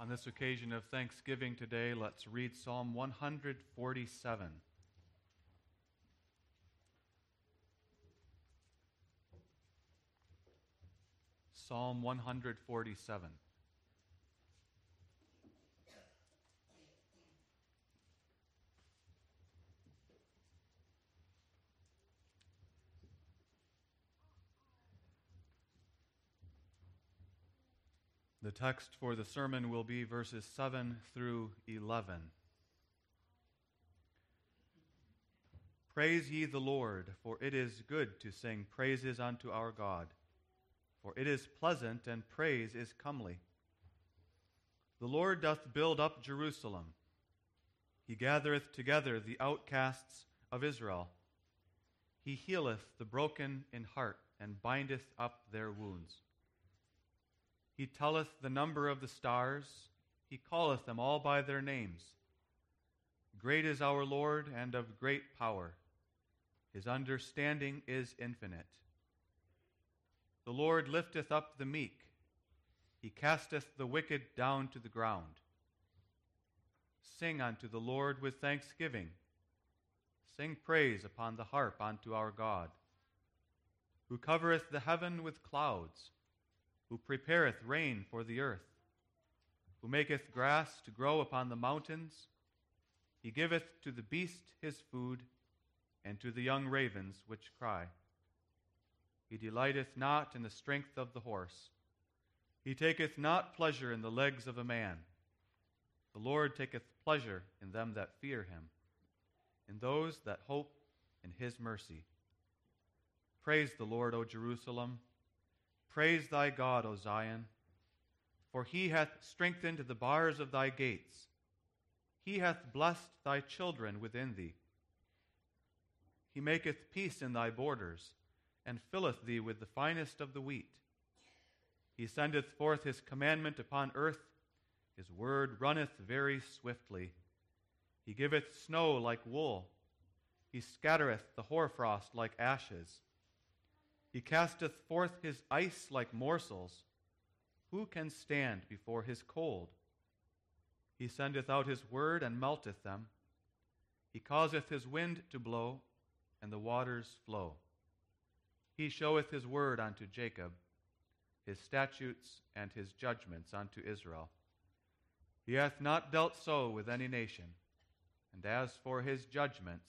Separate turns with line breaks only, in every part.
On this occasion of Thanksgiving today, let's read Psalm 147. Psalm 147. The text for the sermon will be verses 7 through 11. Praise ye the Lord, for it is good to sing praises unto our God, for it is pleasant, and praise is comely. The Lord doth build up Jerusalem. He gathereth together the outcasts of Israel. He healeth the broken in heart, and bindeth up their wounds. He telleth the number of the stars, he calleth them all by their names. Great is our Lord, and of great power. His understanding is infinite. The Lord lifteth up the meek, he casteth the wicked down to the ground. Sing unto the Lord with thanksgiving. Sing praise upon the harp unto our God, who covereth the heaven with clouds who prepareth rain for the earth, who maketh grass to grow upon the mountains. He giveth to the beast his food, and to the young ravens which cry. He delighteth not in the strength of the horse. He taketh not pleasure in the legs of a man. The Lord taketh pleasure in them that fear him, in those that hope in his mercy. Praise the Lord, O Jerusalem. Praise thy God, O Zion, for he hath strengthened the bars of thy gates. He hath blessed thy children within thee. He maketh peace in thy borders, and filleth thee with the finest of the wheat. He sendeth forth his commandment upon earth, his word runneth very swiftly. He giveth snow like wool, he scattereth the hoarfrost like ashes. He casteth forth his ice like morsels. Who can stand before his cold? He sendeth out his word and melteth them. He causeth his wind to blow, and the waters flow. He showeth his word unto Jacob, his statutes and his judgments unto Israel. He hath not dealt so with any nation, and as for his judgments,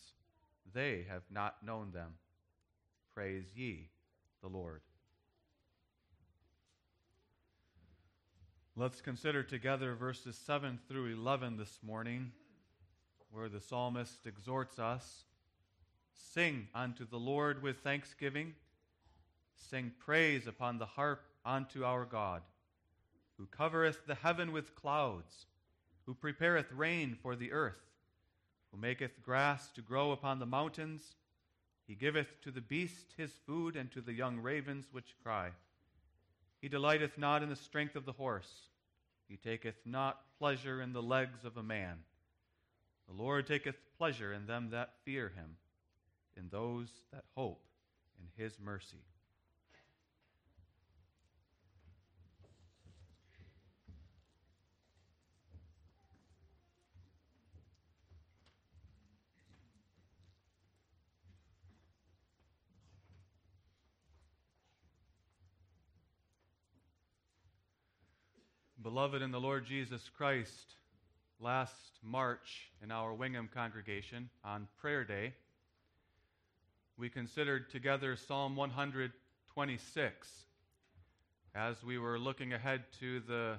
they have not known them. Praise ye the Lord. Let's consider together verses 7 through 11 this morning, where the psalmist exhorts us Sing unto the Lord with thanksgiving, sing praise upon the harp unto our God, who covereth the heaven with clouds, who prepareth rain for the earth, who maketh grass to grow upon the mountains he giveth to the beast his food, and to the young ravens which cry. He delighteth not in the strength of the horse. He taketh not pleasure in the legs of a man. The Lord taketh pleasure in them that fear him, in those that hope in his mercy. Beloved in the Lord Jesus Christ, last March in our Wingham congregation on Prayer Day, we considered together Psalm 126 as we were looking ahead to the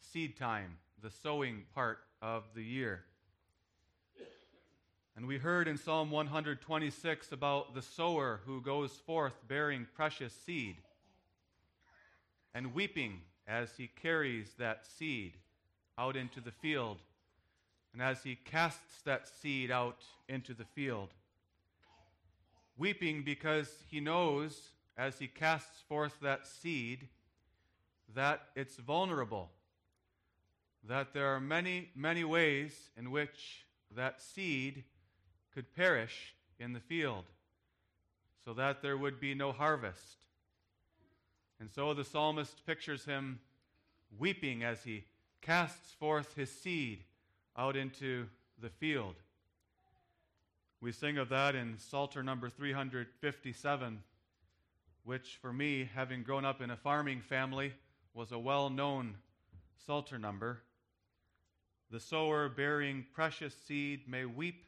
seed time, the sowing part of the year. And we heard in Psalm 126 about the sower who goes forth bearing precious seed and weeping as he carries that seed out into the field and as he casts that seed out into the field. Weeping because he knows as he casts forth that seed that it's vulnerable, that there are many, many ways in which that seed could perish in the field, so that there would be no harvest. And so the psalmist pictures him weeping as he casts forth his seed out into the field. We sing of that in Psalter number 357, which for me, having grown up in a farming family, was a well known Psalter number. The sower bearing precious seed may weep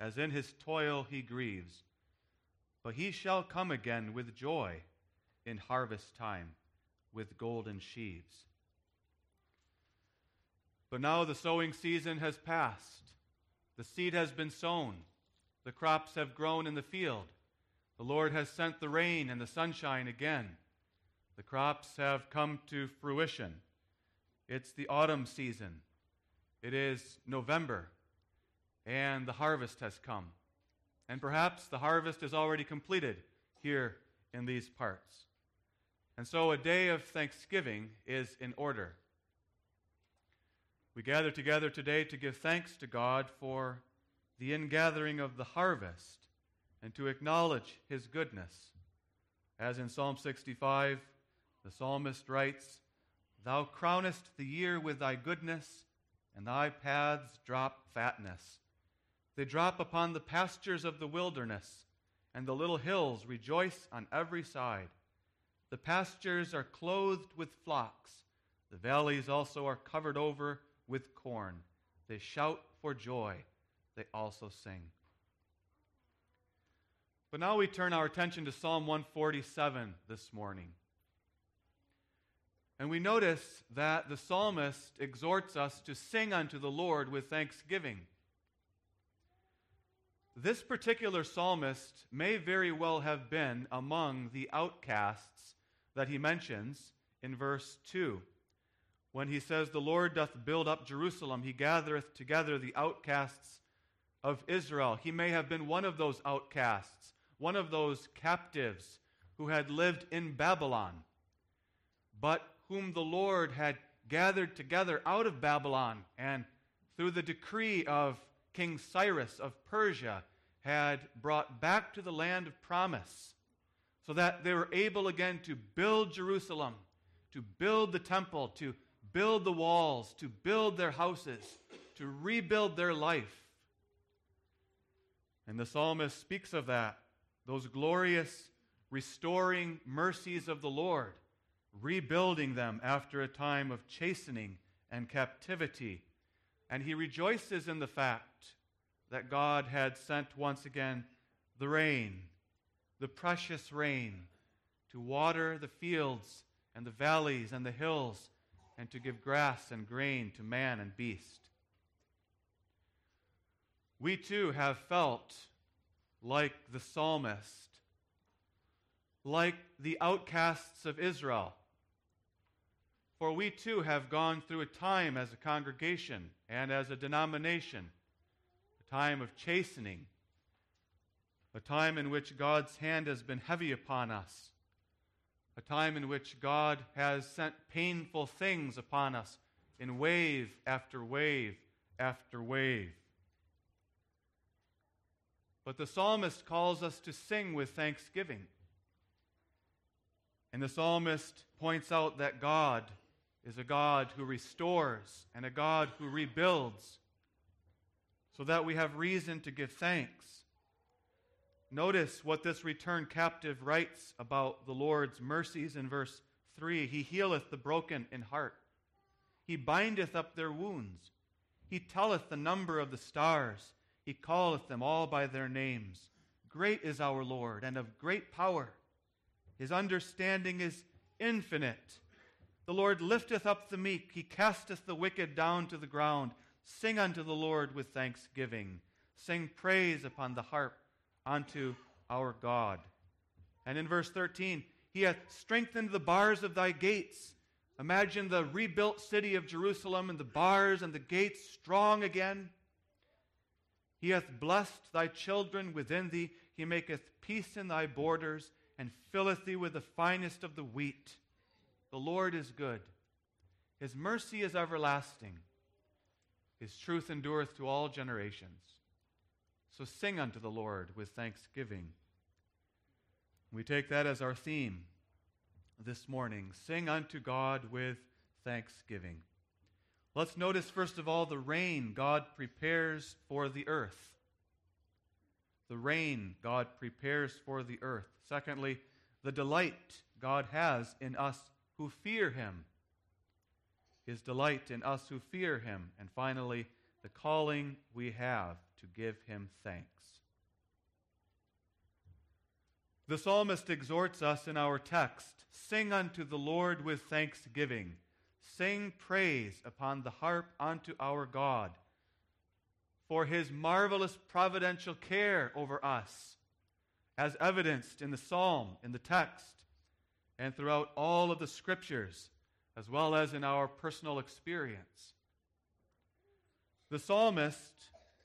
as in his toil he grieves, but he shall come again with joy in harvest time with golden sheaves. But now the sowing season has passed. The seed has been sown. The crops have grown in the field. The Lord has sent the rain and the sunshine again. The crops have come to fruition. It's the autumn season. It is November, and the harvest has come. And perhaps the harvest is already completed here in these parts. And so a day of thanksgiving is in order. We gather together today to give thanks to God for the ingathering of the harvest and to acknowledge his goodness. As in Psalm 65, the psalmist writes, Thou crownest the year with thy goodness, and thy paths drop fatness. They drop upon the pastures of the wilderness, and the little hills rejoice on every side. The pastures are clothed with flocks, the valleys also are covered over with corn. They shout for joy they also sing. But now we turn our attention to Psalm 147 this morning. And we notice that the psalmist exhorts us to sing unto the Lord with thanksgiving. This particular psalmist may very well have been among the outcasts that he mentions in verse 2 when he says, The Lord doth build up Jerusalem, he gathereth together the outcasts of Israel. He may have been one of those outcasts, one of those captives who had lived in Babylon, but whom the Lord had gathered together out of Babylon and through the decree of King Cyrus of Persia had brought back to the land of promise so that they were able again to build Jerusalem, to build the temple, to build the walls, to build their houses, to rebuild their life. And the psalmist speaks of that, those glorious restoring mercies of the Lord, rebuilding them after a time of chastening and captivity. And he rejoices in the fact that God had sent once again the rain, the precious rain, to water the fields and the valleys and the hills, and to give grass and grain to man and beast we too have felt like the psalmist, like the outcasts of Israel. For we too have gone through a time as a congregation and as a denomination, a time of chastening, a time in which God's hand has been heavy upon us, a time in which God has sent painful things upon us in wave after wave after wave. But the psalmist calls us to sing with thanksgiving. And the psalmist points out that God is a God who restores and a God who rebuilds, so that we have reason to give thanks. Notice what this returned captive writes about the Lord's mercies in verse 3 He healeth the broken in heart, He bindeth up their wounds, He telleth the number of the stars. He calleth them all by their names. Great is our Lord, and of great power. His understanding is infinite. The Lord lifteth up the meek, he casteth the wicked down to the ground. Sing unto the Lord with thanksgiving. Sing praise upon the harp unto our God. And in verse 13, he hath strengthened the bars of thy gates. Imagine the rebuilt city of Jerusalem and the bars and the gates strong again. He hath blessed thy children within thee. He maketh peace in thy borders, and filleth thee with the finest of the wheat. The Lord is good. His mercy is everlasting. His truth endureth to all generations. So sing unto the Lord with thanksgiving. We take that as our theme this morning. Sing unto God with thanksgiving. Let's notice, first of all, the rain God prepares for the earth. The rain God prepares for the earth. Secondly, the delight God has in us who fear Him. His delight in us who fear Him. And finally, the calling we have to give Him thanks. The psalmist exhorts us in our text Sing unto the Lord with thanksgiving Sing praise upon the harp unto our God for his marvelous providential care over us, as evidenced in the psalm, in the text, and throughout all of the scriptures, as well as in our personal experience. The psalmist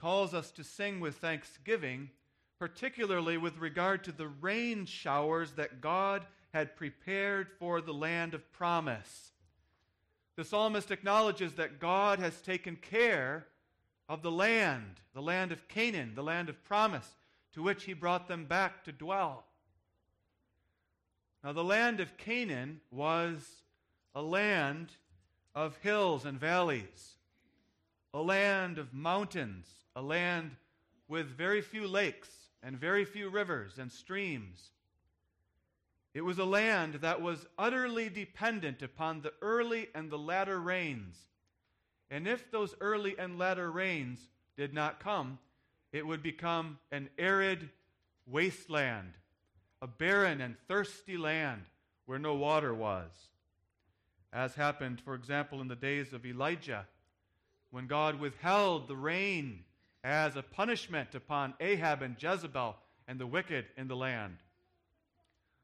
calls us to sing with thanksgiving, particularly with regard to the rain showers that God had prepared for the land of promise the psalmist acknowledges that God has taken care of the land, the land of Canaan, the land of promise, to which he brought them back to dwell. Now, the land of Canaan was a land of hills and valleys, a land of mountains, a land with very few lakes and very few rivers and streams. It was a land that was utterly dependent upon the early and the latter rains. And if those early and latter rains did not come, it would become an arid wasteland, a barren and thirsty land where no water was. As happened, for example, in the days of Elijah, when God withheld the rain as a punishment upon Ahab and Jezebel and the wicked in the land.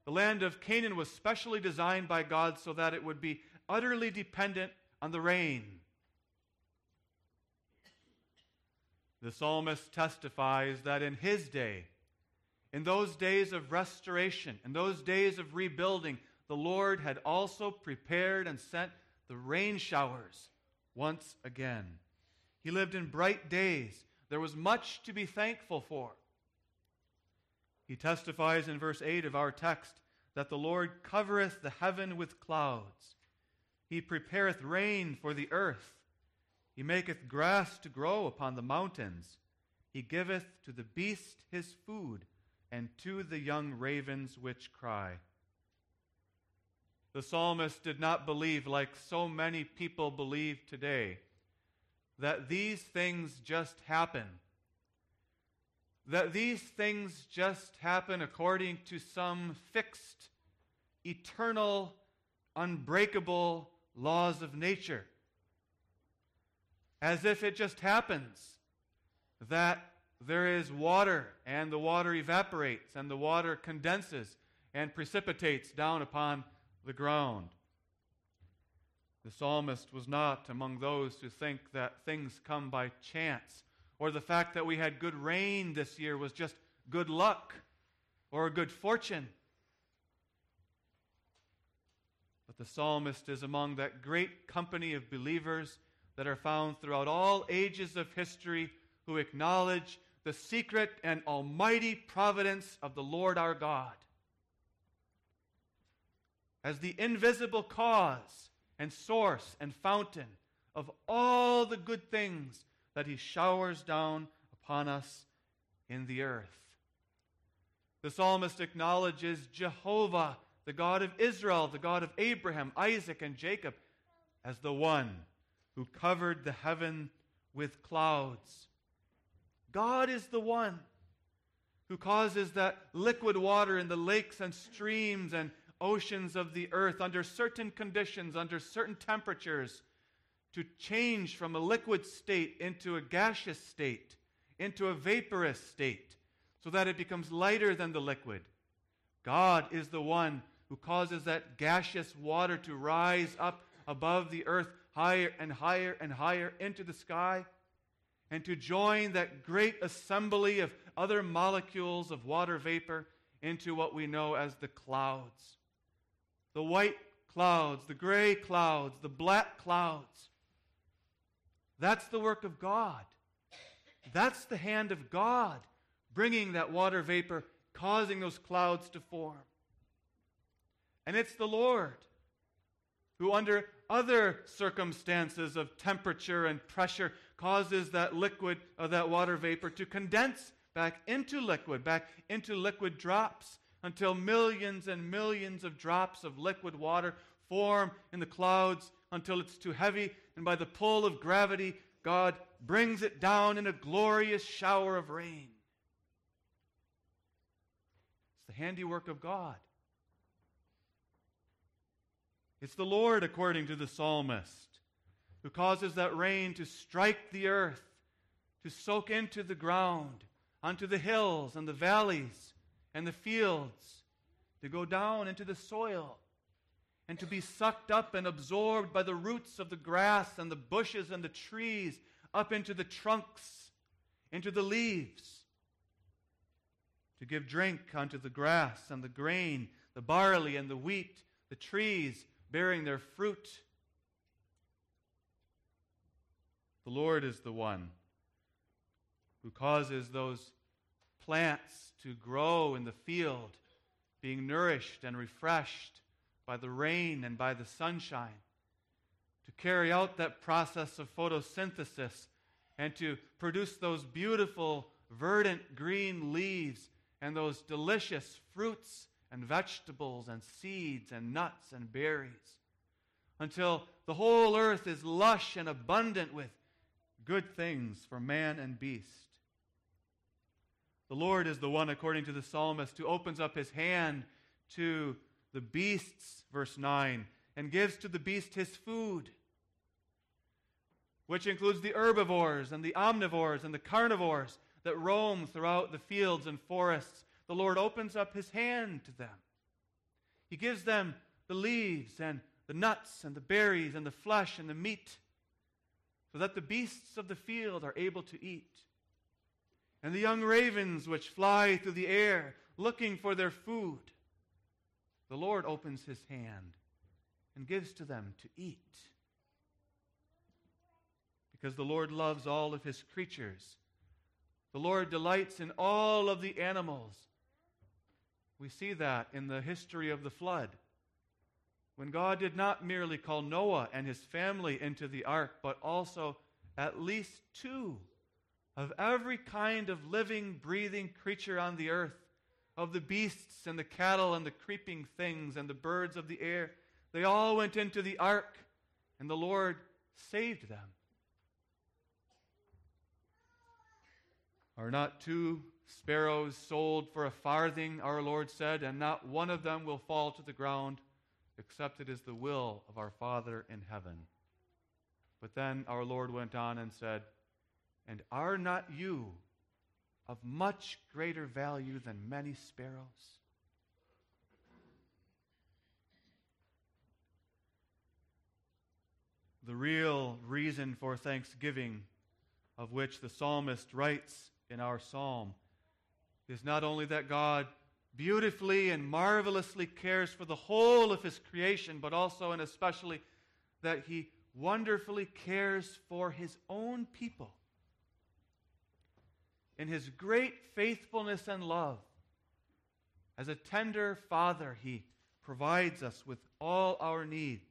The land of Canaan was specially designed by God so that it would be utterly dependent on the rain. The psalmist testifies that in his day, in those days of restoration, in those days of rebuilding, the Lord had also prepared and sent the rain showers once again. He lived in bright days. There was much to be thankful for. He testifies in verse 8 of our text that the Lord covereth the heaven with clouds. He prepareth rain for the earth. He maketh grass to grow upon the mountains. He giveth to the beast his food, and to the young ravens which cry. The psalmist did not believe, like so many people believe today, that these things just happen that these things just happen according to some fixed, eternal, unbreakable laws of nature. As if it just happens that there is water and the water evaporates and the water condenses and precipitates down upon the ground. The psalmist was not among those who think that things come by chance or the fact that we had good rain this year was just good luck or a good fortune. But the psalmist is among that great company of believers that are found throughout all ages of history who acknowledge the secret and almighty providence of the Lord our God as the invisible cause and source and fountain of all the good things that he showers down upon us in the earth. The psalmist acknowledges Jehovah, the God of Israel, the God of Abraham, Isaac, and Jacob, as the one who covered the heaven with clouds. God is the one who causes that liquid water in the lakes and streams and oceans of the earth under certain conditions, under certain temperatures, to change from a liquid state into a gaseous state, into a vaporous state, so that it becomes lighter than the liquid. God is the one who causes that gaseous water to rise up above the earth higher and higher and higher into the sky and to join that great assembly of other molecules of water vapor into what we know as the clouds. The white clouds, the gray clouds, the black clouds that's the work of God. That's the hand of God bringing that water vapor, causing those clouds to form. And it's the Lord who, under other circumstances of temperature and pressure, causes that liquid, or uh, that water vapor, to condense back into liquid, back into liquid drops, until millions and millions of drops of liquid water form in the clouds until it's too heavy, and by the pull of gravity, God brings it down in a glorious shower of rain. It's the handiwork of God. It's the Lord, according to the psalmist, who causes that rain to strike the earth, to soak into the ground, onto the hills and the valleys and the fields, to go down into the soil and to be sucked up and absorbed by the roots of the grass and the bushes and the trees up into the trunks, into the leaves, to give drink unto the grass and the grain, the barley and the wheat, the trees bearing their fruit. The Lord is the one who causes those plants to grow in the field, being nourished and refreshed by the rain and by the sunshine, to carry out that process of photosynthesis and to produce those beautiful, verdant green leaves and those delicious fruits and vegetables and seeds and nuts and berries until the whole earth is lush and abundant with good things for man and beast. The Lord is the one, according to the psalmist, who opens up his hand to the beasts, verse 9, and gives to the beast his food, which includes the herbivores and the omnivores and the carnivores that roam throughout the fields and forests the Lord opens up his hand to them. He gives them the leaves and the nuts and the berries and the flesh and the meat so that the beasts of the field are able to eat. And the young ravens which fly through the air looking for their food, the Lord opens his hand and gives to them to eat. Because the Lord loves all of his creatures. The Lord delights in all of the animals we see that in the history of the flood. When God did not merely call Noah and his family into the ark, but also at least two of every kind of living, breathing creature on the earth, of the beasts and the cattle and the creeping things and the birds of the air. They all went into the ark, and the Lord saved them. Are not two sparrows sold for a farthing, our Lord said, and not one of them will fall to the ground except it is the will of our Father in heaven. But then our Lord went on and said, And are not you of much greater value than many sparrows? The real reason for thanksgiving, of which the psalmist writes in our psalm, is not only that God beautifully and marvelously cares for the whole of his creation, but also and especially that he wonderfully cares for his own people. In his great faithfulness and love, as a tender father, he provides us with all our needs.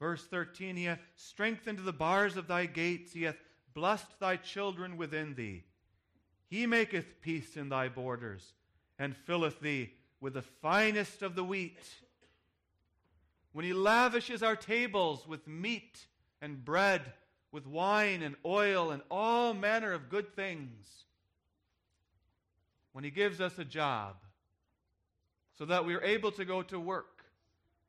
Verse 13 He hath strengthened the bars of thy gates, he hath blessed thy children within thee. He maketh peace in thy borders, and filleth thee with the finest of the wheat. When he lavishes our tables with meat and bread, with wine and oil and all manner of good things. When he gives us a job, so that we are able to go to work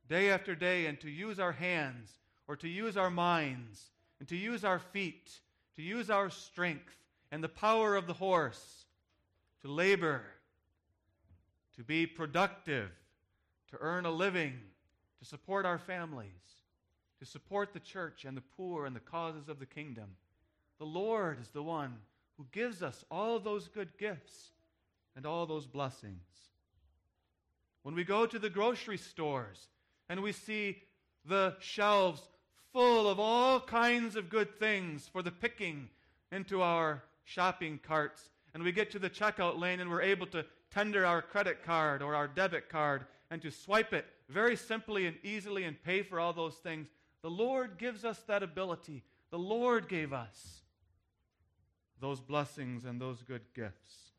day after day and to use our hands or to use our minds and to use our feet, to use our strength and the power of the horse to labor, to be productive, to earn a living, to support our families, to support the church and the poor and the causes of the kingdom. The Lord is the one who gives us all those good gifts and all those blessings. When we go to the grocery stores and we see the shelves full of all kinds of good things for the picking into our shopping carts, and we get to the checkout lane and we're able to tender our credit card or our debit card and to swipe it very simply and easily and pay for all those things. The Lord gives us that ability. The Lord gave us those blessings and those good gifts.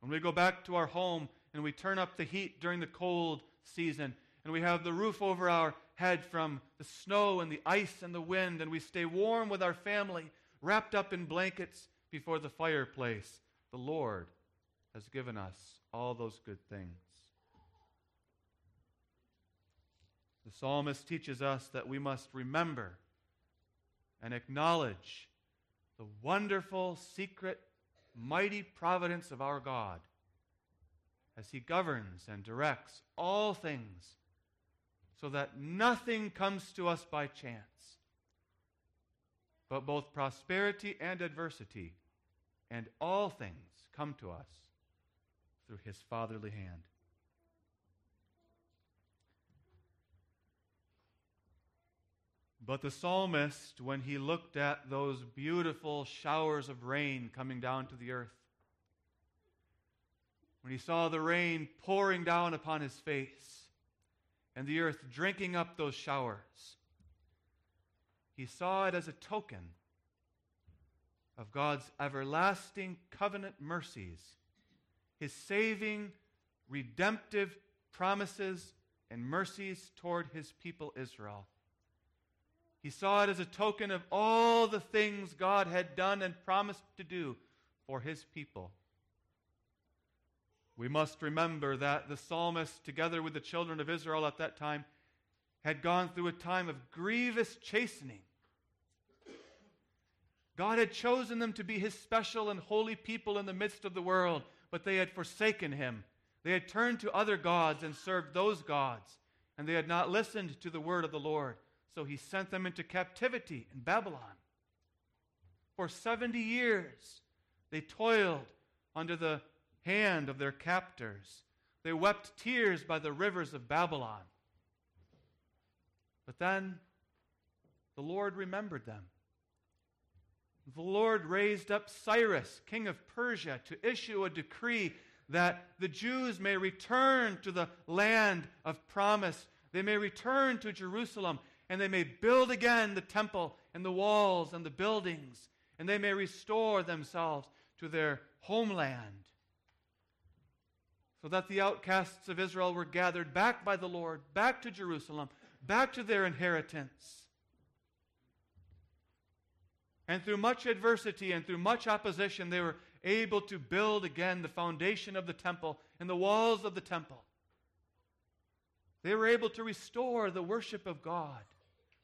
When we go back to our home and we turn up the heat during the cold season and we have the roof over our head from the snow and the ice and the wind and we stay warm with our family wrapped up in blankets before the fireplace, the Lord has given us all those good things. The psalmist teaches us that we must remember and acknowledge the wonderful, secret, mighty providence of our God as He governs and directs all things so that nothing comes to us by chance, but both prosperity and adversity and all things come to us through His fatherly hand. But the psalmist, when he looked at those beautiful showers of rain coming down to the earth, when he saw the rain pouring down upon his face and the earth drinking up those showers, he saw it as a token of God's everlasting covenant mercies, his saving, redemptive promises and mercies toward his people Israel. He saw it as a token of all the things God had done and promised to do for his people. We must remember that the psalmist, together with the children of Israel at that time, had gone through a time of grievous chastening. God had chosen them to be his special and holy people in the midst of the world, but they had forsaken him. They had turned to other gods and served those gods, and they had not listened to the word of the Lord. So he sent them into captivity in Babylon. For 70 years, they toiled under the hand of their captors. They wept tears by the rivers of Babylon. But then the Lord remembered them. The Lord raised up Cyrus, king of Persia, to issue a decree that the Jews may return to the land of promise. They may return to Jerusalem and they may build again the temple and the walls and the buildings, and they may restore themselves to their homeland. So that the outcasts of Israel were gathered back by the Lord, back to Jerusalem, back to their inheritance. And through much adversity and through much opposition, they were able to build again the foundation of the temple and the walls of the temple. They were able to restore the worship of God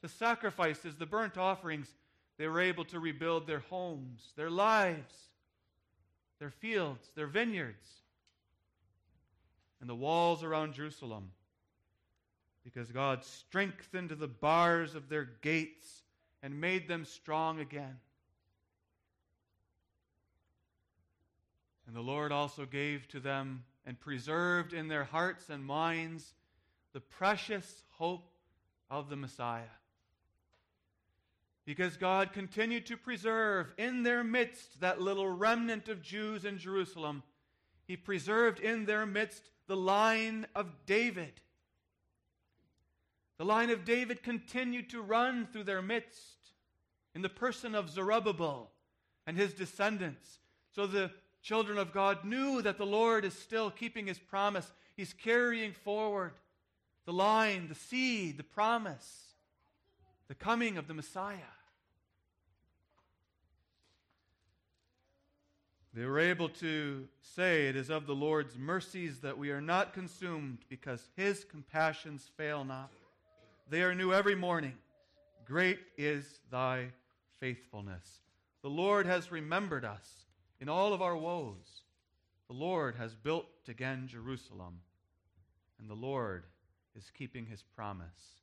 the sacrifices, the burnt offerings, they were able to rebuild their homes, their lives, their fields, their vineyards, and the walls around Jerusalem. Because God strengthened the bars of their gates and made them strong again. And the Lord also gave to them and preserved in their hearts and minds the precious hope of the Messiah because God continued to preserve in their midst that little remnant of Jews in Jerusalem. He preserved in their midst the line of David. The line of David continued to run through their midst in the person of Zerubbabel and his descendants. So the children of God knew that the Lord is still keeping his promise. He's carrying forward the line, the seed, the promise, the coming of the Messiah. They were able to say, It is of the Lord's mercies that we are not consumed, because his compassions fail not. They are new every morning. Great is thy faithfulness. The Lord has remembered us in all of our woes. The Lord has built again Jerusalem, and the Lord is keeping his promise.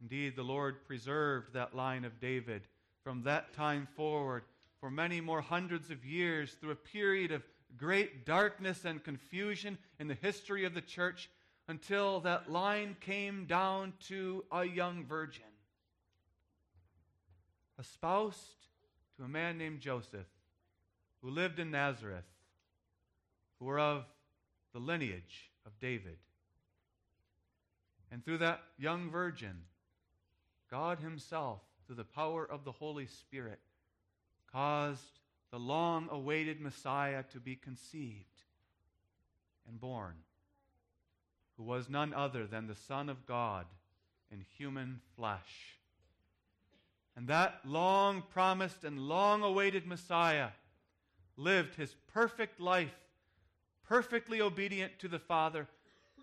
Indeed, the Lord preserved that line of David from that time forward for many more hundreds of years through a period of great darkness and confusion in the history of the church until that line came down to a young virgin, espoused to a man named Joseph who lived in Nazareth, who were of the lineage of David. And through that young virgin, God Himself, through the power of the Holy Spirit, caused the long awaited Messiah to be conceived and born, who was none other than the Son of God in human flesh. And that long promised and long awaited Messiah lived his perfect life, perfectly obedient to the Father.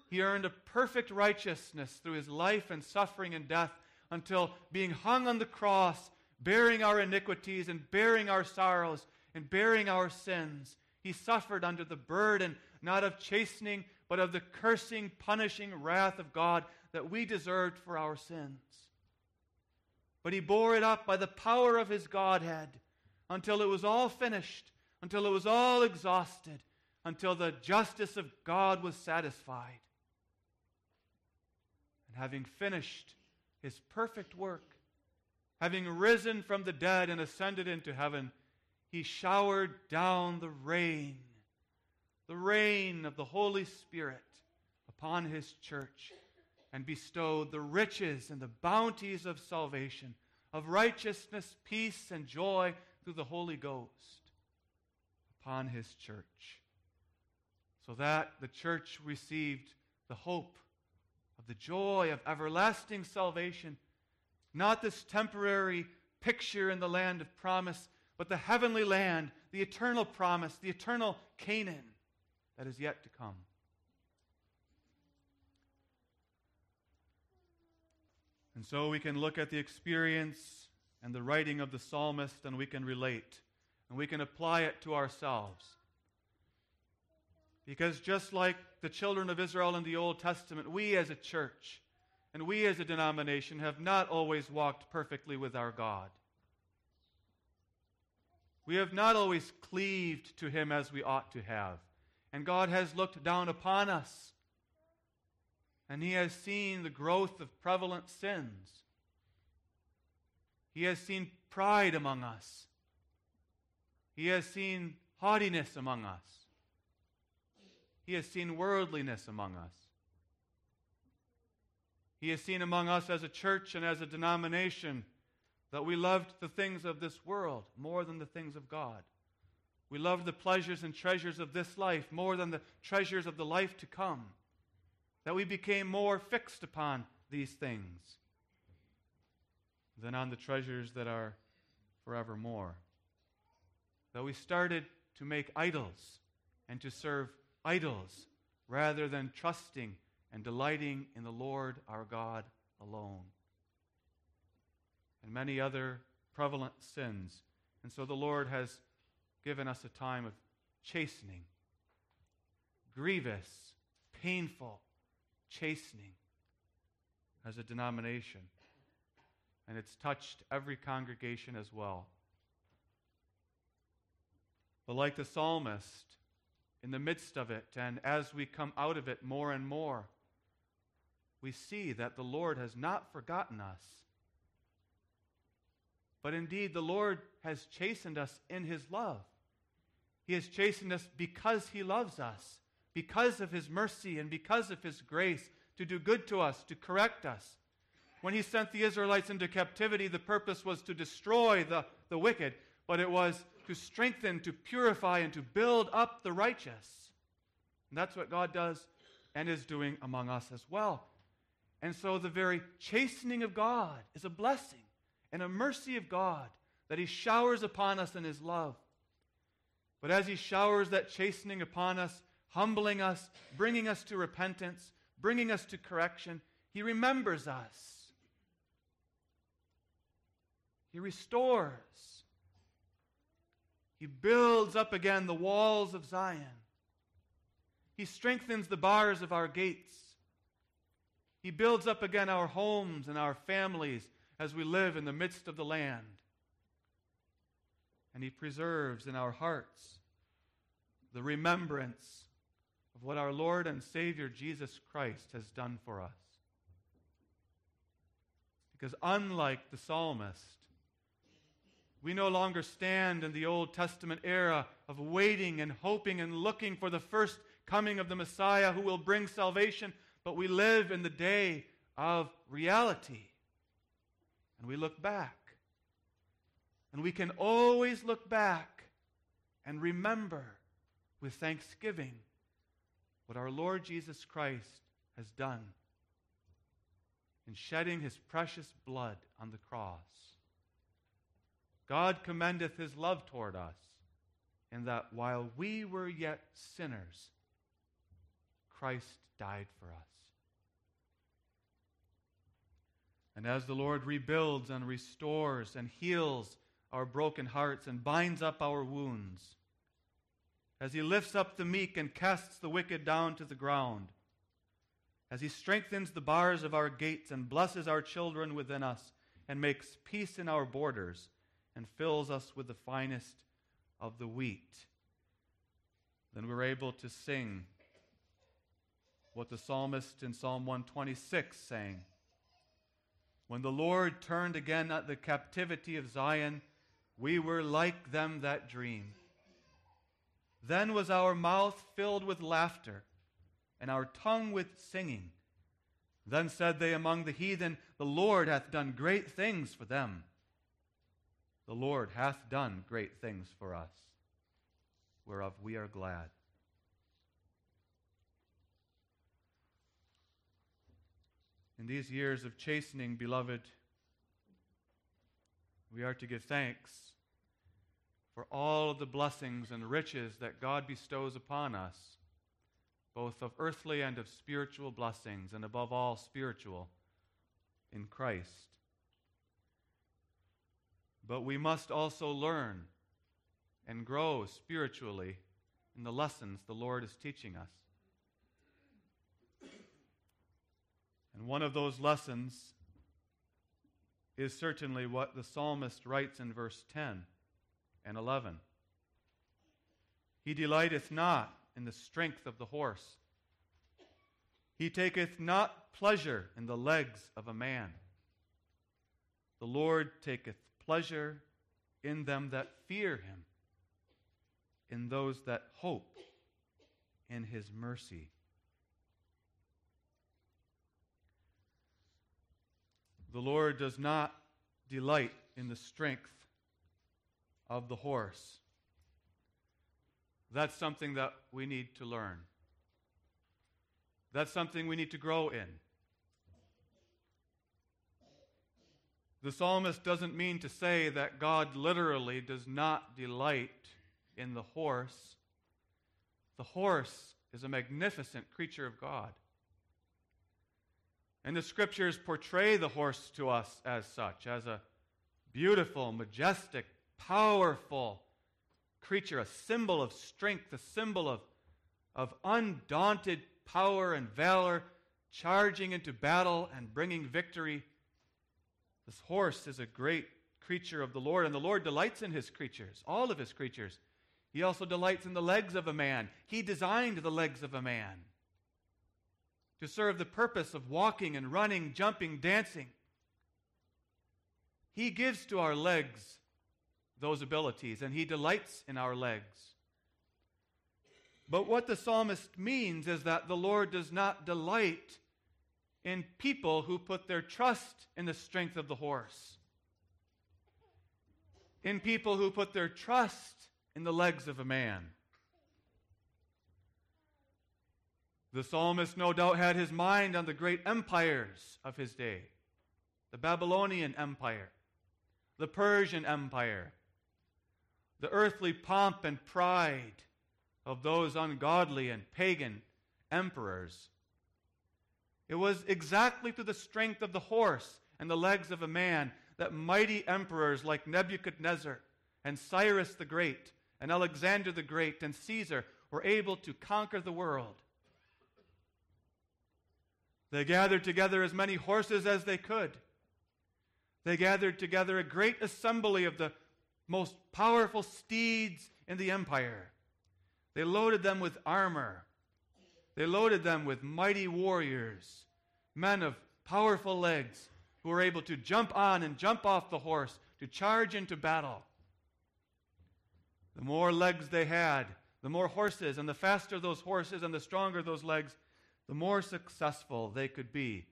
He earned a perfect righteousness through his life and suffering and death until being hung on the cross, bearing our iniquities and bearing our sorrows and bearing our sins, he suffered under the burden not of chastening, but of the cursing, punishing wrath of God that we deserved for our sins. But he bore it up by the power of his Godhead until it was all finished, until it was all exhausted, until the justice of God was satisfied. And having finished his perfect work, having risen from the dead and ascended into heaven, he showered down the rain, the rain of the Holy Spirit upon his church and bestowed the riches and the bounties of salvation, of righteousness, peace, and joy through the Holy Ghost upon his church. So that the church received the hope the joy of everlasting salvation, not this temporary picture in the land of promise, but the heavenly land, the eternal promise, the eternal Canaan that is yet to come. And so we can look at the experience and the writing of the psalmist and we can relate and we can apply it to ourselves. Because just like the children of Israel in the Old Testament, we as a church and we as a denomination have not always walked perfectly with our God. We have not always cleaved to Him as we ought to have. And God has looked down upon us and he has seen the growth of prevalent sins. He has seen pride among us. He has seen haughtiness among us. He has seen worldliness among us. He has seen among us as a church and as a denomination that we loved the things of this world more than the things of God. We loved the pleasures and treasures of this life more than the treasures of the life to come that we became more fixed upon these things than on the treasures that are forevermore. That we started to make idols and to serve idols rather than trusting and delighting in the Lord our God alone. And many other prevalent sins. And so the Lord has given us a time of chastening, grievous, painful, chastening as a denomination. And it's touched every congregation as well. But like the psalmist, in the midst of it, and as we come out of it more and more, we see that the Lord has not forgotten us. But indeed, the Lord has chastened us in His love. He has chastened us because He loves us because of his mercy and because of his grace to do good to us, to correct us. When he sent the Israelites into captivity, the purpose was to destroy the, the wicked, but it was to strengthen, to purify, and to build up the righteous. And that's what God does and is doing among us as well. And so the very chastening of God is a blessing and a mercy of God that he showers upon us in his love. But as he showers that chastening upon us, humbling us, bringing us to repentance, bringing us to correction. He remembers us, He restores, He builds up again the walls of Zion. He strengthens the bars of our gates. He builds up again our homes and our families as we live in the midst of the land. And He preserves in our hearts the remembrance of what our Lord and Savior Jesus Christ has done for us. Because unlike the psalmist, we no longer stand in the Old Testament era of waiting and hoping and looking for the first coming of the Messiah who will bring salvation, but we live in the day of reality. And we look back. And we can always look back and remember with thanksgiving what our Lord Jesus Christ has done in shedding his precious blood on the cross. God commendeth his love toward us in that while we were yet sinners, Christ died for us. And as the Lord rebuilds and restores and heals our broken hearts and binds up our wounds, as he lifts up the meek and casts the wicked down to the ground, as he strengthens the bars of our gates and blesses our children within us and makes peace in our borders and fills us with the finest of the wheat, then we're able to sing what the psalmist in Psalm 126 sang. When the Lord turned again at the captivity of Zion, we were like them that dream. Then was our mouth filled with laughter, and our tongue with singing. Then said they among the heathen, The Lord hath done great things for them. The Lord hath done great things for us, whereof we are glad. In these years of chastening, beloved, we are to give thanks for all of the blessings and riches that God bestows upon us, both of earthly and of spiritual blessings, and above all, spiritual in Christ. But we must also learn and grow spiritually in the lessons the Lord is teaching us. And one of those lessons is certainly what the psalmist writes in verse 10 and 11. He delighteth not in the strength of the horse. He taketh not pleasure in the legs of a man. The Lord taketh pleasure in them that fear him, in those that hope in his mercy. The Lord does not delight in the strength of the horse. That's something that we need to learn. That's something we need to grow in. The psalmist doesn't mean to say that God literally does not delight in the horse. The horse is a magnificent creature of God. And the scriptures portray the horse to us as such, as a beautiful, majestic, powerful creature, a symbol of strength, a symbol of, of undaunted power and valor, charging into battle and bringing victory. This horse is a great creature of the Lord, and the Lord delights in his creatures, all of his creatures. He also delights in the legs of a man. He designed the legs of a man to serve the purpose of walking and running, jumping, dancing. He gives to our legs those abilities, and He delights in our legs. But what the psalmist means is that the Lord does not delight in people who put their trust in the strength of the horse, in people who put their trust in the legs of a man. The psalmist, no doubt, had his mind on the great empires of his day the Babylonian Empire, the Persian Empire, the earthly pomp and pride of those ungodly and pagan emperors. It was exactly through the strength of the horse and the legs of a man that mighty emperors like Nebuchadnezzar and Cyrus the Great and Alexander the Great and Caesar were able to conquer the world. They gathered together as many horses as they could. They gathered together a great assembly of the most powerful steeds in the empire. They loaded them with armor. They loaded them with mighty warriors, men of powerful legs who were able to jump on and jump off the horse to charge into battle. The more legs they had, the more horses, and the faster those horses and the stronger those legs, the more successful they could be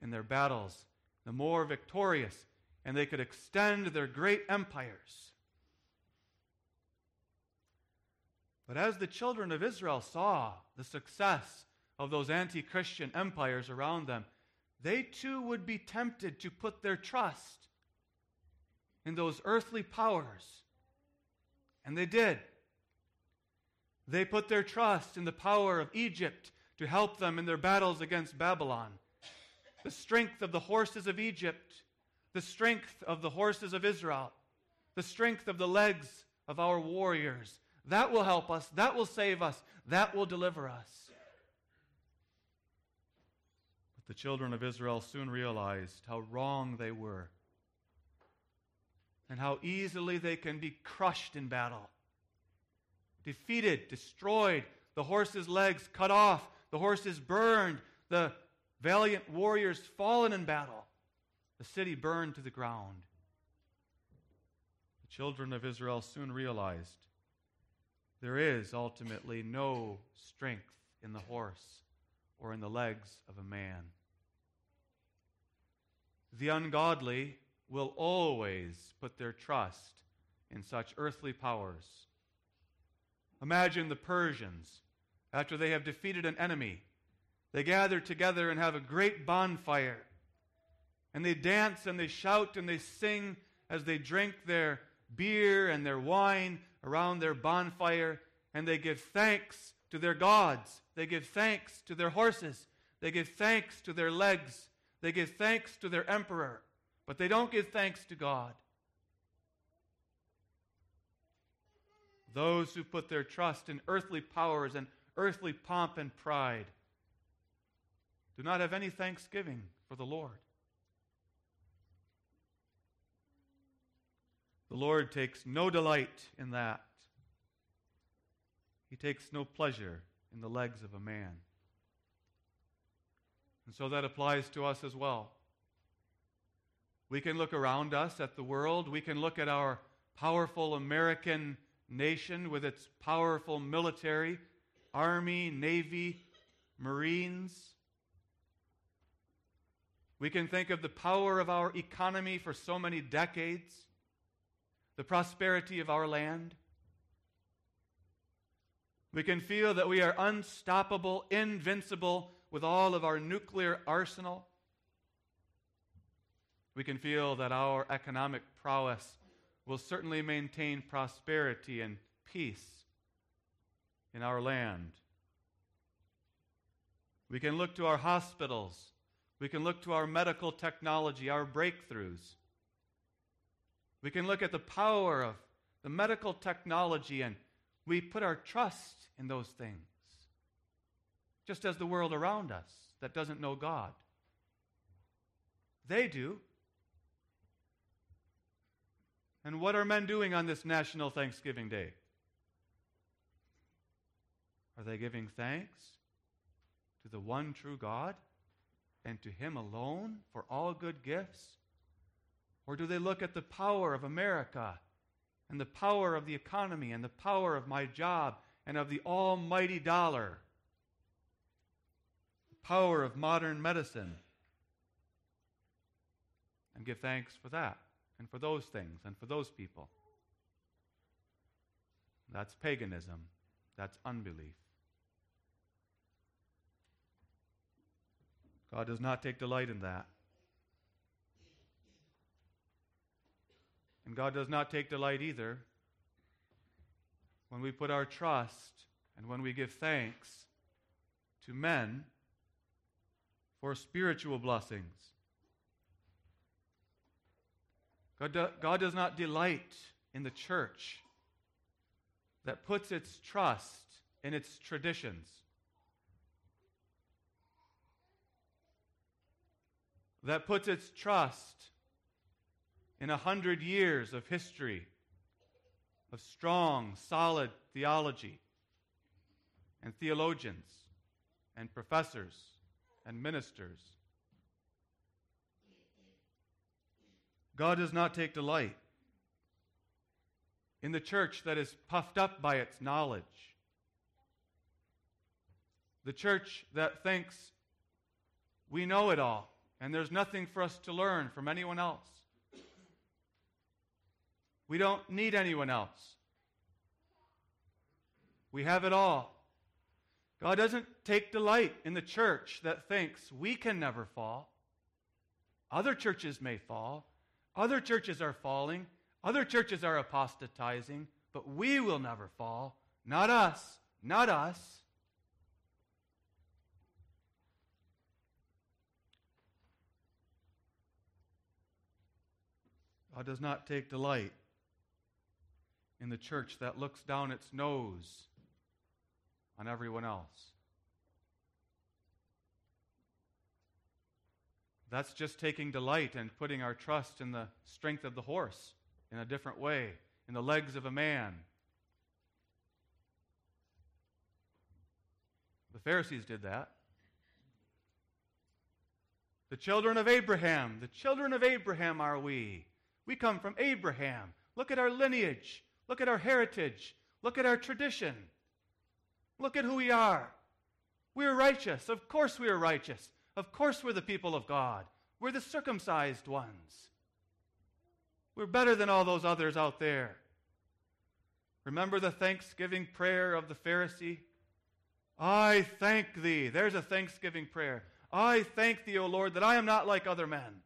in their battles, the more victorious, and they could extend their great empires. But as the children of Israel saw the success of those anti Christian empires around them, they too would be tempted to put their trust in those earthly powers. And they did. They put their trust in the power of Egypt to help them in their battles against Babylon. The strength of the horses of Egypt, the strength of the horses of Israel, the strength of the legs of our warriors. That will help us. That will save us. That will deliver us. But the children of Israel soon realized how wrong they were and how easily they can be crushed in battle, defeated, destroyed, the horses' legs cut off, the horses burned, the valiant warriors fallen in battle, the city burned to the ground. The children of Israel soon realized there is ultimately no strength in the horse or in the legs of a man the ungodly will always put their trust in such earthly powers. Imagine the Persians, after they have defeated an enemy, they gather together and have a great bonfire. And they dance and they shout and they sing as they drink their beer and their wine around their bonfire. And they give thanks to their gods. They give thanks to their horses. They give thanks to their legs. They give thanks to their emperor, but they don't give thanks to God. Those who put their trust in earthly powers and earthly pomp and pride do not have any thanksgiving for the Lord. The Lord takes no delight in that. He takes no pleasure in the legs of a man. And so that applies to us as well. We can look around us at the world. We can look at our powerful American nation with its powerful military, army, navy, marines. We can think of the power of our economy for so many decades, the prosperity of our land. We can feel that we are unstoppable, invincible, with all of our nuclear arsenal, we can feel that our economic prowess will certainly maintain prosperity and peace in our land. We can look to our hospitals. We can look to our medical technology, our breakthroughs. We can look at the power of the medical technology and we put our trust in those things just as the world around us that doesn't know God. They do. And what are men doing on this National Thanksgiving Day? Are they giving thanks to the one true God and to Him alone for all good gifts? Or do they look at the power of America and the power of the economy and the power of my job and of the almighty dollar The power of modern medicine. And give thanks for that, and for those things, and for those people. That's paganism. That's unbelief. God does not take delight in that. And God does not take delight either when we put our trust and when we give thanks to men for spiritual blessings. God, do, God does not delight in the church that puts its trust in its traditions. That puts its trust in a hundred years of history of strong, solid theology and theologians and professors and ministers. God does not take delight in the church that is puffed up by its knowledge. The church that thinks we know it all. And there's nothing for us to learn from anyone else. We don't need anyone else. We have it all. God doesn't take delight in the church that thinks we can never fall. Other churches may fall. Other churches are falling. Other churches are apostatizing. But we will never fall. Not us. Not us. God does not take delight in the church that looks down its nose on everyone else. That's just taking delight and putting our trust in the strength of the horse in a different way, in the legs of a man. The Pharisees did that. The children of Abraham, the children of Abraham are we. We come from Abraham. Look at our lineage. Look at our heritage. Look at our tradition. Look at who we are. We're righteous. Of course, we are righteous. Of course, we're the people of God. We're the circumcised ones. We're better than all those others out there. Remember the thanksgiving prayer of the Pharisee? I thank thee. There's a thanksgiving prayer. I thank thee, O Lord, that I am not like other men.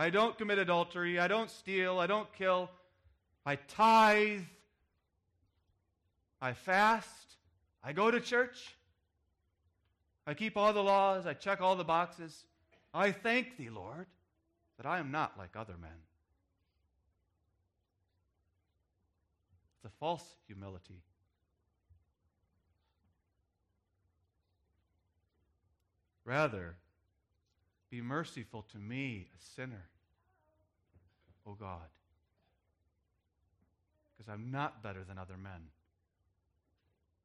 I don't commit adultery. I don't steal. I don't kill. I tithe. I fast. I go to church. I keep all the laws. I check all the boxes. I thank thee, Lord, that I am not like other men. It's a false humility. Rather, be merciful to me, a sinner, O God, because I'm not better than other men.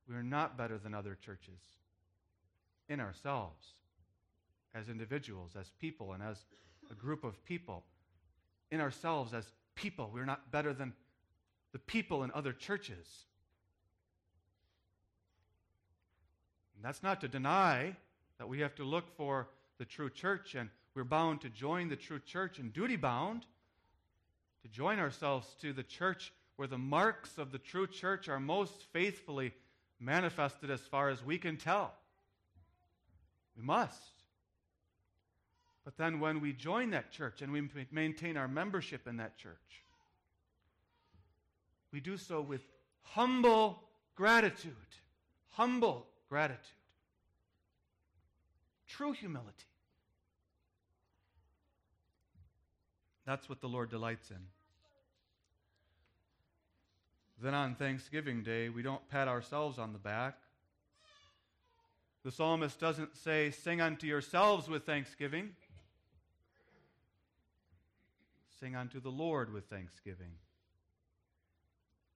We are not better than other churches in ourselves, as individuals, as people, and as a group of people. In ourselves, as people, we're not better than the people in other churches. And that's not to deny that we have to look for the true church and we're bound to join the true church and duty bound to join ourselves to the church where the marks of the true church are most faithfully manifested as far as we can tell. We must. But then when we join that church and we maintain our membership in that church, we do so with humble gratitude. Humble gratitude. True humility. That's what the Lord delights in. Then on Thanksgiving Day, we don't pat ourselves on the back. The psalmist doesn't say, Sing unto yourselves with thanksgiving. Sing unto the Lord with thanksgiving.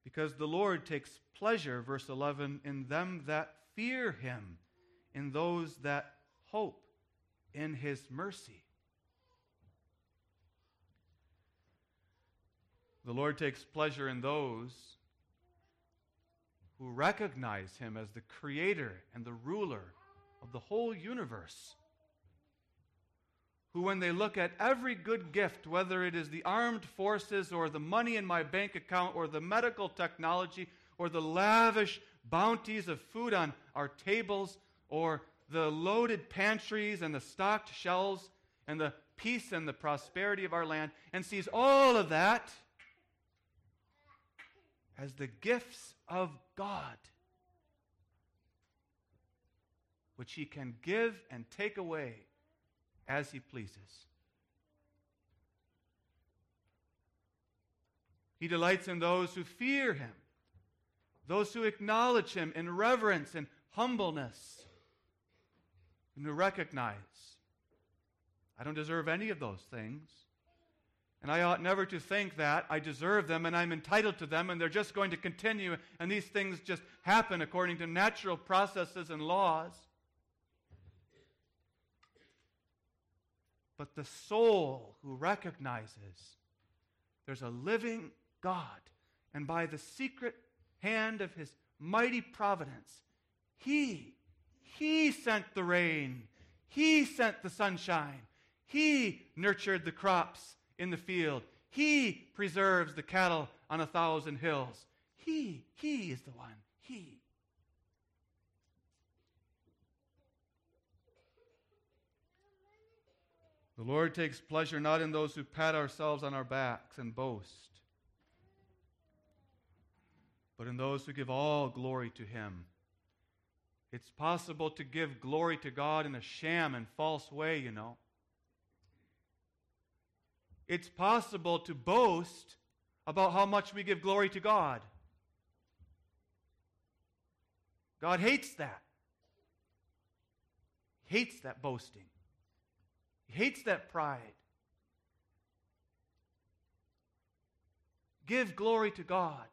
Because the Lord takes pleasure, verse 11, in them that fear him, in those that hope in his mercy. The Lord takes pleasure in those who recognize him as the creator and the ruler of the whole universe. Who, when they look at every good gift, whether it is the armed forces or the money in my bank account or the medical technology or the lavish bounties of food on our tables or the loaded pantries and the stocked shelves and the peace and the prosperity of our land, and sees all of that as the gifts of God, which He can give and take away as He pleases. He delights in those who fear Him, those who acknowledge Him in reverence and humbleness, and who recognize I don't deserve any of those things. And I ought never to think that I deserve them and I'm entitled to them and they're just going to continue and these things just happen according to natural processes and laws. But the soul who recognizes there's a living God and by the secret hand of his mighty providence, he, He sent the rain. He sent the sunshine. He nurtured the crops in the field. He preserves the cattle on a thousand hills. He, He is the one. He. The Lord takes pleasure not in those who pat ourselves on our backs and boast, but in those who give all glory to Him. It's possible to give glory to God in a sham and false way, you know. It's possible to boast about how much we give glory to God. God hates that. He hates that boasting. He hates that pride. Give glory to God.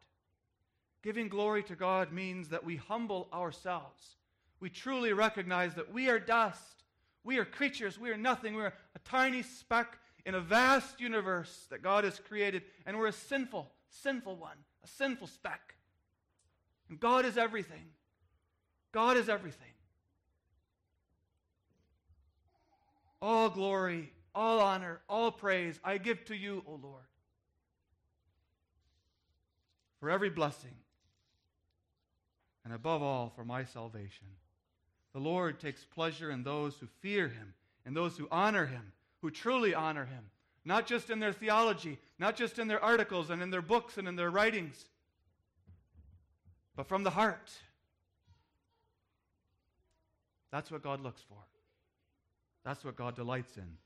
Giving glory to God means that we humble ourselves. We truly recognize that we are dust. We are creatures. We are nothing. We're a tiny speck in a vast universe that God has created, and we're a sinful, sinful one, a sinful speck. And God is everything. God is everything. All glory, all honor, all praise I give to you, O Lord, for every blessing, and above all, for my salvation. The Lord takes pleasure in those who fear him, and those who honor him, who truly honor him, not just in their theology, not just in their articles and in their books and in their writings, but from the heart. That's what God looks for. That's what God delights in.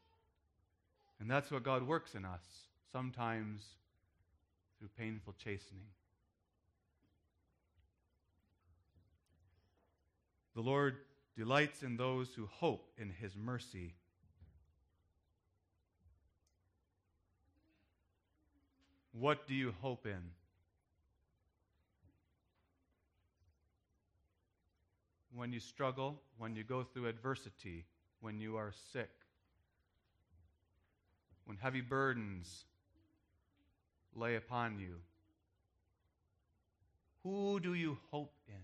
And that's what God works in us, sometimes through painful chastening. The Lord delights in those who hope in his mercy. What do you hope in? When you struggle, when you go through adversity, when you are sick, when heavy burdens lay upon you? Who do you hope in?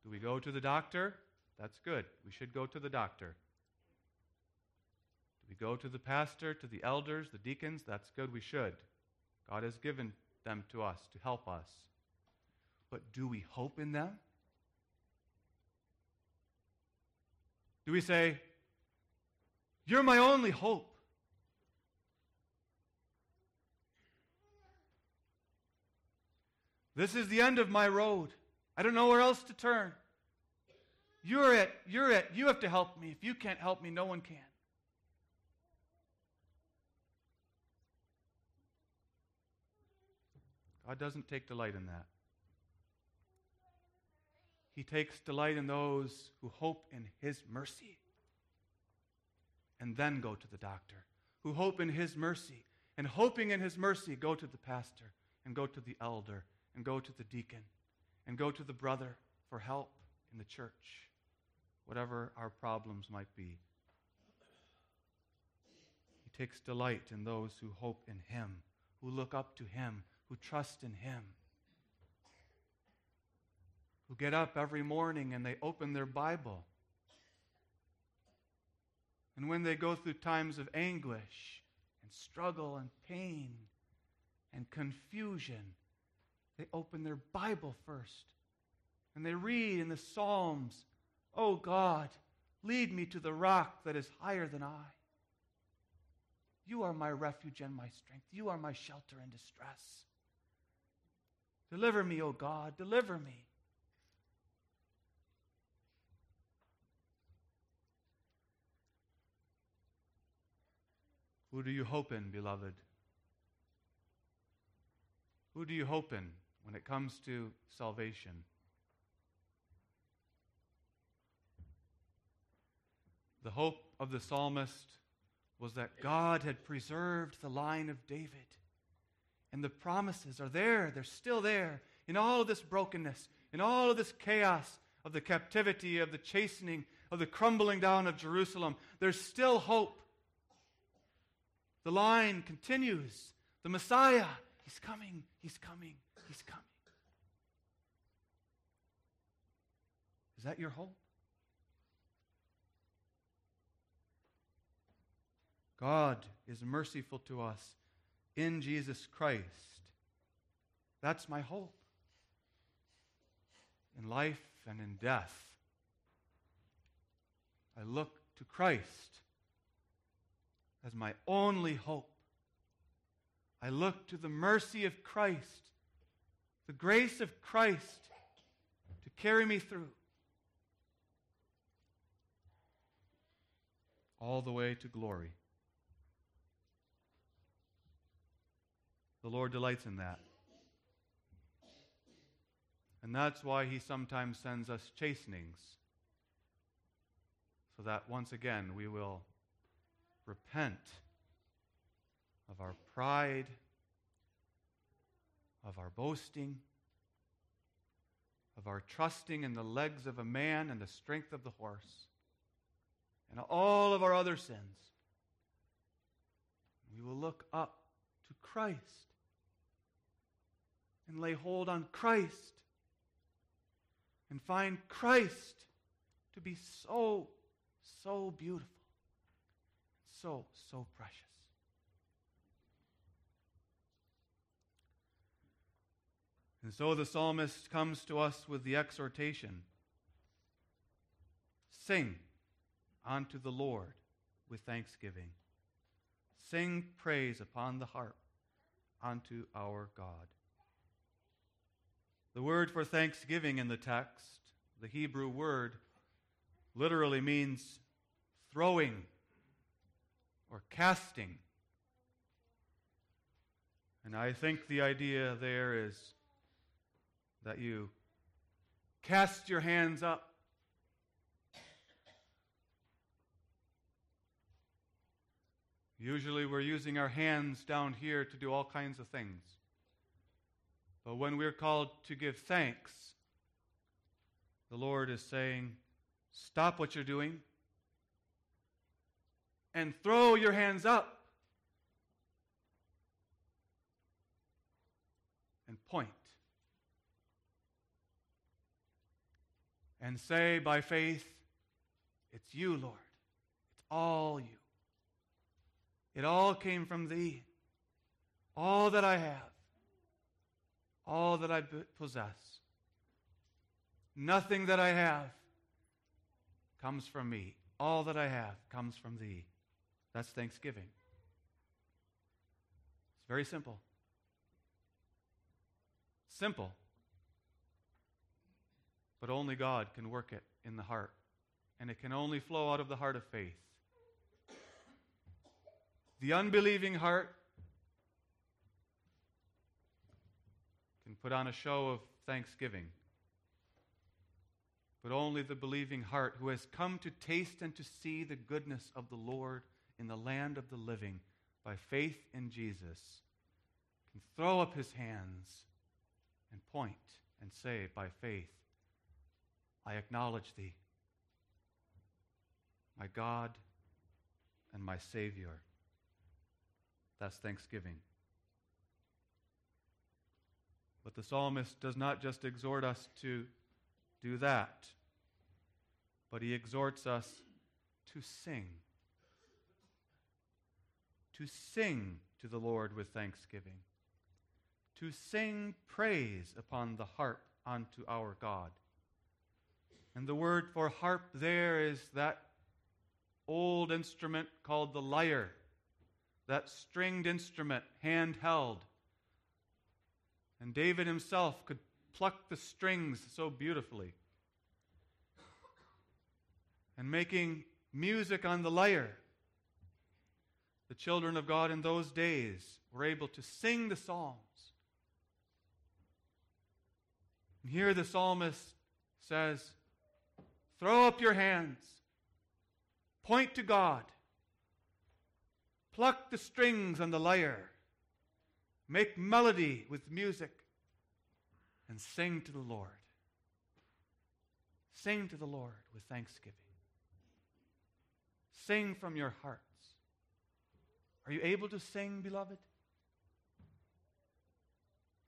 Do we go to the doctor? That's good. We should go to the doctor. Do we go to the pastor, to the elders, the deacons? That's good. We should. God has given them to us to help us. But do we hope in them? Do we say, You're my only hope? This is the end of my road. I don't know where else to turn. You're it. You're it. You have to help me. If you can't help me, no one can. God doesn't take delight in that. He takes delight in those who hope in His mercy and then go to the doctor, who hope in His mercy, and hoping in His mercy, go to the pastor, and go to the elder, and go to the deacon, and go to the brother for help in the church, whatever our problems might be. He takes delight in those who hope in Him, who look up to Him, who trust in Him who get up every morning and they open their Bible. And when they go through times of anguish and struggle and pain and confusion, they open their Bible first and they read in the Psalms, Oh God, lead me to the rock that is higher than I. You are my refuge and my strength. You are my shelter in distress. Deliver me, O God, deliver me. Who do you hope in, beloved? Who do you hope in when it comes to salvation? The hope of the psalmist was that God had preserved the line of David. And the promises are there, they're still there in all of this brokenness, in all of this chaos of the captivity, of the chastening, of the crumbling down of Jerusalem. There's still hope. The line continues. The Messiah, He's coming, He's coming, He's coming. Is that your hope? God is merciful to us in Jesus Christ. That's my hope. In life and in death, I look to Christ as my only hope. I look to the mercy of Christ, the grace of Christ to carry me through. All the way to glory. The Lord delights in that. And that's why He sometimes sends us chastenings, so that once again we will repent of our pride, of our boasting, of our trusting in the legs of a man and the strength of the horse, and all of our other sins. We will look up to Christ and lay hold on Christ and find Christ to be so, so beautiful, so, so precious. And so the psalmist comes to us with the exhortation Sing unto the Lord with thanksgiving. Sing praise upon the harp unto our God. The word for thanksgiving in the text, the Hebrew word, literally means throwing or casting. And I think the idea there is that you cast your hands up. Usually we're using our hands down here to do all kinds of things. But when we're called to give thanks, the Lord is saying, stop what you're doing and throw your hands up and. And say by faith, It's you, Lord. It's all you. It all came from thee. All that I have all that I possess. Nothing that I have comes from me. All that I have comes from thee. That's thanksgiving. It's very simple. Simple. But only God can work it in the heart. And it can only flow out of the heart of faith. The unbelieving heart put on a show of thanksgiving. But only the believing heart who has come to taste and to see the goodness of the Lord in the land of the living by faith in Jesus can throw up his hands and point and say by faith, I acknowledge thee, my God and my Savior. That's thanksgiving. But the psalmist does not just exhort us to do that, but he exhorts us to sing. To sing to the Lord with thanksgiving. To sing praise upon the harp unto our God. And the word for harp there is that old instrument called the lyre, that stringed instrument, handheld, and David himself could pluck the strings so beautifully. And making music on the lyre. The children of God in those days were able to sing the Psalms. And here the psalmist says, Throw up your hands, point to God, pluck the strings on the lyre make melody with music, and sing to the Lord. Sing to the Lord with thanksgiving. Sing from your hearts. Are you able to sing, beloved?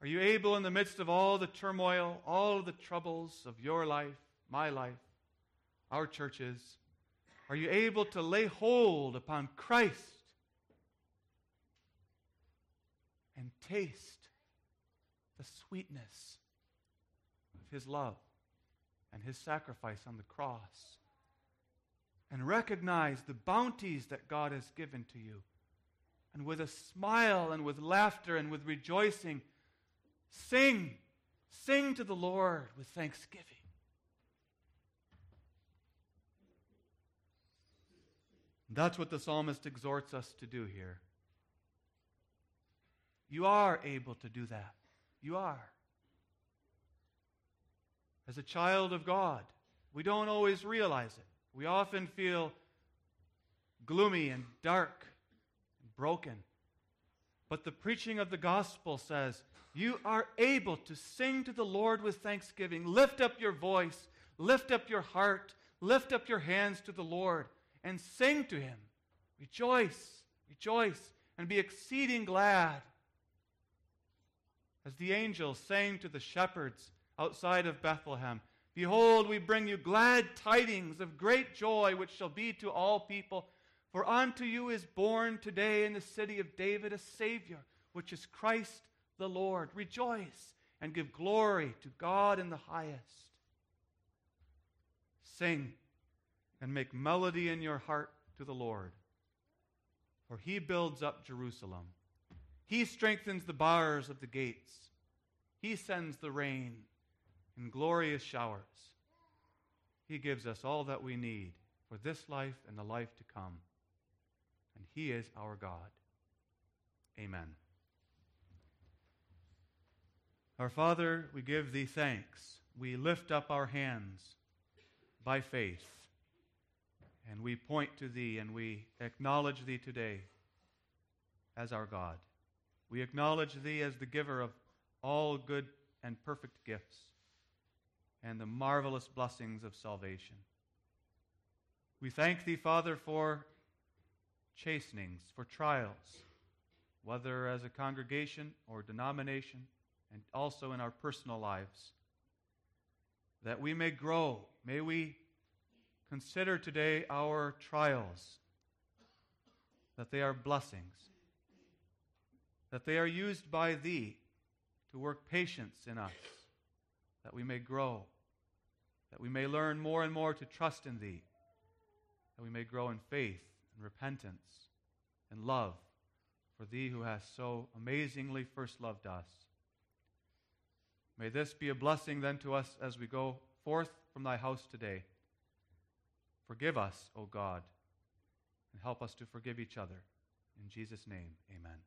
Are you able, in the midst of all the turmoil, all the troubles of your life, my life, our churches, are you able to lay hold upon Christ and taste the sweetness of His love and His sacrifice on the cross? And recognize the bounties that God has given to you. And with a smile and with laughter and with rejoicing, Sing. Sing to the Lord with thanksgiving. That's what the psalmist exhorts us to do here. You are able to do that. You are. As a child of God, we don't always realize it. We often feel gloomy and dark and broken. But the preaching of the gospel says, you are able to sing to the Lord with thanksgiving. Lift up your voice, lift up your heart, lift up your hands to the Lord, and sing to him. Rejoice, rejoice, and be exceeding glad. As the angels sang to the shepherds outside of Bethlehem, Behold, we bring you glad tidings of great joy, which shall be to all people. For unto you is born today in the city of David a Savior, which is Christ the Lord. Rejoice and give glory to God in the highest. Sing and make melody in your heart to the Lord. For he builds up Jerusalem. He strengthens the bars of the gates. He sends the rain in glorious showers. He gives us all that we need for this life and the life to come. And he is our God. Amen. Our Father, we give thee thanks. We lift up our hands by faith, and we point to thee and we acknowledge thee today as our God. We acknowledge thee as the giver of all good and perfect gifts and the marvelous blessings of salvation. We thank thee, Father, for chastenings, for trials, whether as a congregation or denomination and also in our personal lives. That we may grow. May we consider today our trials, that they are blessings, that they are used by Thee to work patience in us, that we may grow, that we may learn more and more to trust in Thee, that we may grow in faith and repentance and love for Thee who hast so amazingly first loved us. May this be a blessing then to us as we go forth from thy house today. Forgive us, O God, and help us to forgive each other. In Jesus' name, amen.